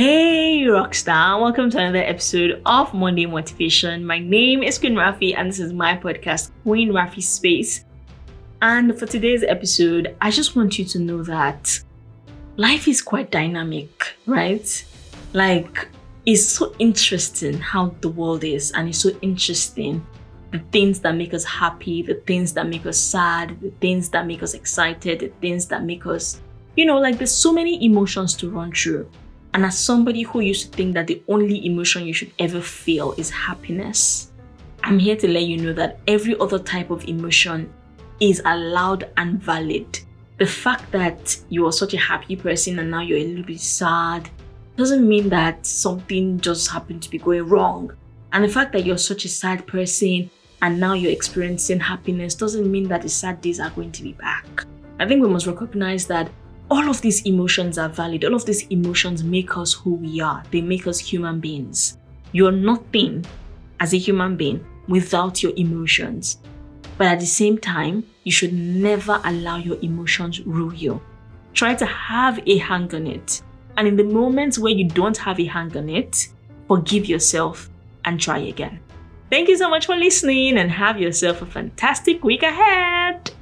rockstar, welcome to another episode of Monday Motivation. My name is Queen Rafi, and this is my podcast, Queen Rafi Space. And for today's episode, I just want you to know that life is quite dynamic, right? Like, it's so interesting how the world is, and it's so interesting the things that make us happy, the things that make us sad, the things that make us excited, the things that make us, you know, like there's so many emotions to run through. And as somebody who used to think that the only emotion you should ever feel is happiness, I'm here to let you know that every other type of emotion is allowed and valid. The fact that you are such a happy person and now you're a little bit sad doesn't mean that something just happened to be going wrong. And the fact that you're such a sad person and now you're experiencing happiness doesn't mean that the sad days are going to be back. I think we must recognize that all of these emotions are valid. All of these emotions make us who we are, they make us human beings. You're nothing as a human being without your emotions. But at the same time, you should never allow your emotions rule you. Try to have a hang on it. And in the moments where you don't have a hang on it, forgive yourself and try again. Thank you so much for listening and have yourself a fantastic week ahead.